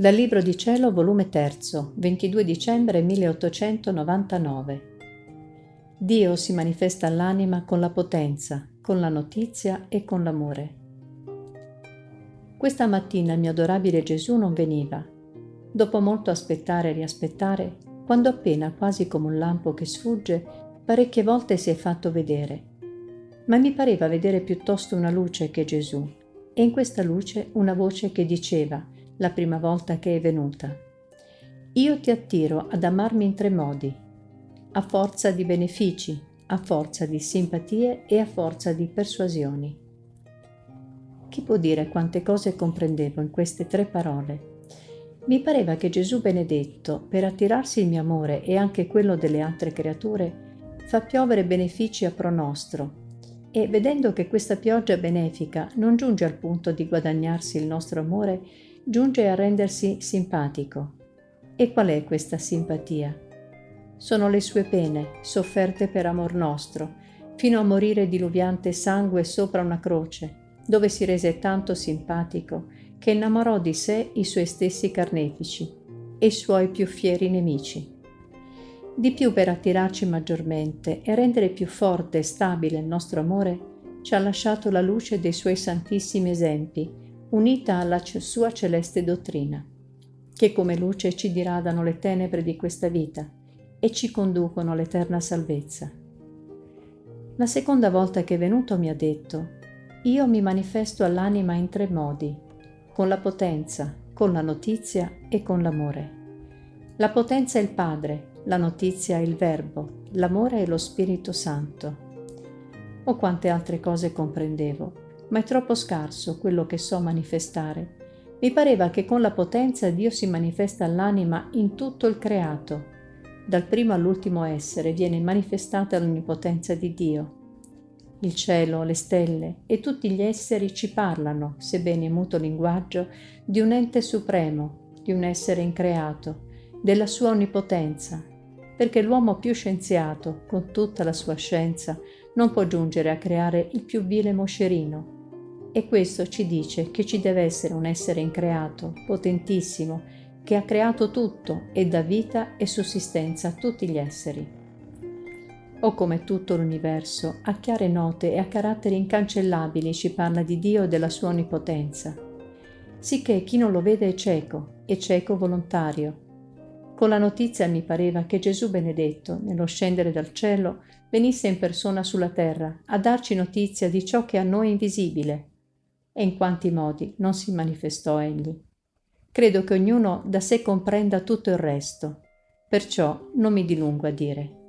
Dal Libro di Cielo, volume 3, 22 dicembre 1899. Dio si manifesta all'anima con la potenza, con la notizia e con l'amore. Questa mattina il mio adorabile Gesù non veniva. Dopo molto aspettare e riaspettare, quando appena, quasi come un lampo che sfugge, parecchie volte si è fatto vedere. Ma mi pareva vedere piuttosto una luce che Gesù, e in questa luce una voce che diceva, la prima volta che è venuta. Io ti attiro ad amarmi in tre modi, a forza di benefici, a forza di simpatie e a forza di persuasioni. Chi può dire quante cose comprendevo in queste tre parole? Mi pareva che Gesù benedetto, per attirarsi il mio amore e anche quello delle altre creature, fa piovere benefici a pro e vedendo che questa pioggia benefica non giunge al punto di guadagnarsi il nostro amore, giunge a rendersi simpatico. E qual è questa simpatia? Sono le sue pene, sofferte per amor nostro, fino a morire diluviante sangue sopra una croce, dove si rese tanto simpatico che innamorò di sé i suoi stessi carnefici e i suoi più fieri nemici. Di più per attirarci maggiormente e rendere più forte e stabile il nostro amore, ci ha lasciato la luce dei suoi santissimi esempi, unita alla sua celeste dottrina, che come luce ci diradano le tenebre di questa vita e ci conducono all'eterna salvezza. La seconda volta che è venuto mi ha detto, io mi manifesto all'anima in tre modi, con la potenza, con la notizia e con l'amore. La potenza è il Padre, la notizia è il Verbo, l'amore è lo Spirito Santo. O quante altre cose comprendevo, ma è troppo scarso quello che so manifestare. Mi pareva che con la potenza Dio si manifesta all'anima in tutto il creato. Dal primo all'ultimo essere viene manifestata l'onnipotenza di Dio. Il cielo, le stelle e tutti gli esseri ci parlano, sebbene in muto linguaggio, di un ente supremo, di un essere increato, della sua onnipotenza, perché l'uomo più scienziato, con tutta la sua scienza, non può giungere a creare il più vile moscerino, e questo ci dice che ci deve essere un essere increato, potentissimo, che ha creato tutto e dà vita e sussistenza a tutti gli esseri. O come tutto l'universo, a chiare note e a caratteri incancellabili ci parla di Dio e della sua onnipotenza, sicché chi non lo vede è cieco, e cieco volontario. Con la notizia mi pareva che Gesù benedetto, nello scendere dal cielo, venisse in persona sulla terra a darci notizia di ciò che a noi è invisibile, e in quanti modi non si manifestò egli. Credo che ognuno da sé comprenda tutto il resto, perciò non mi dilungo a dire.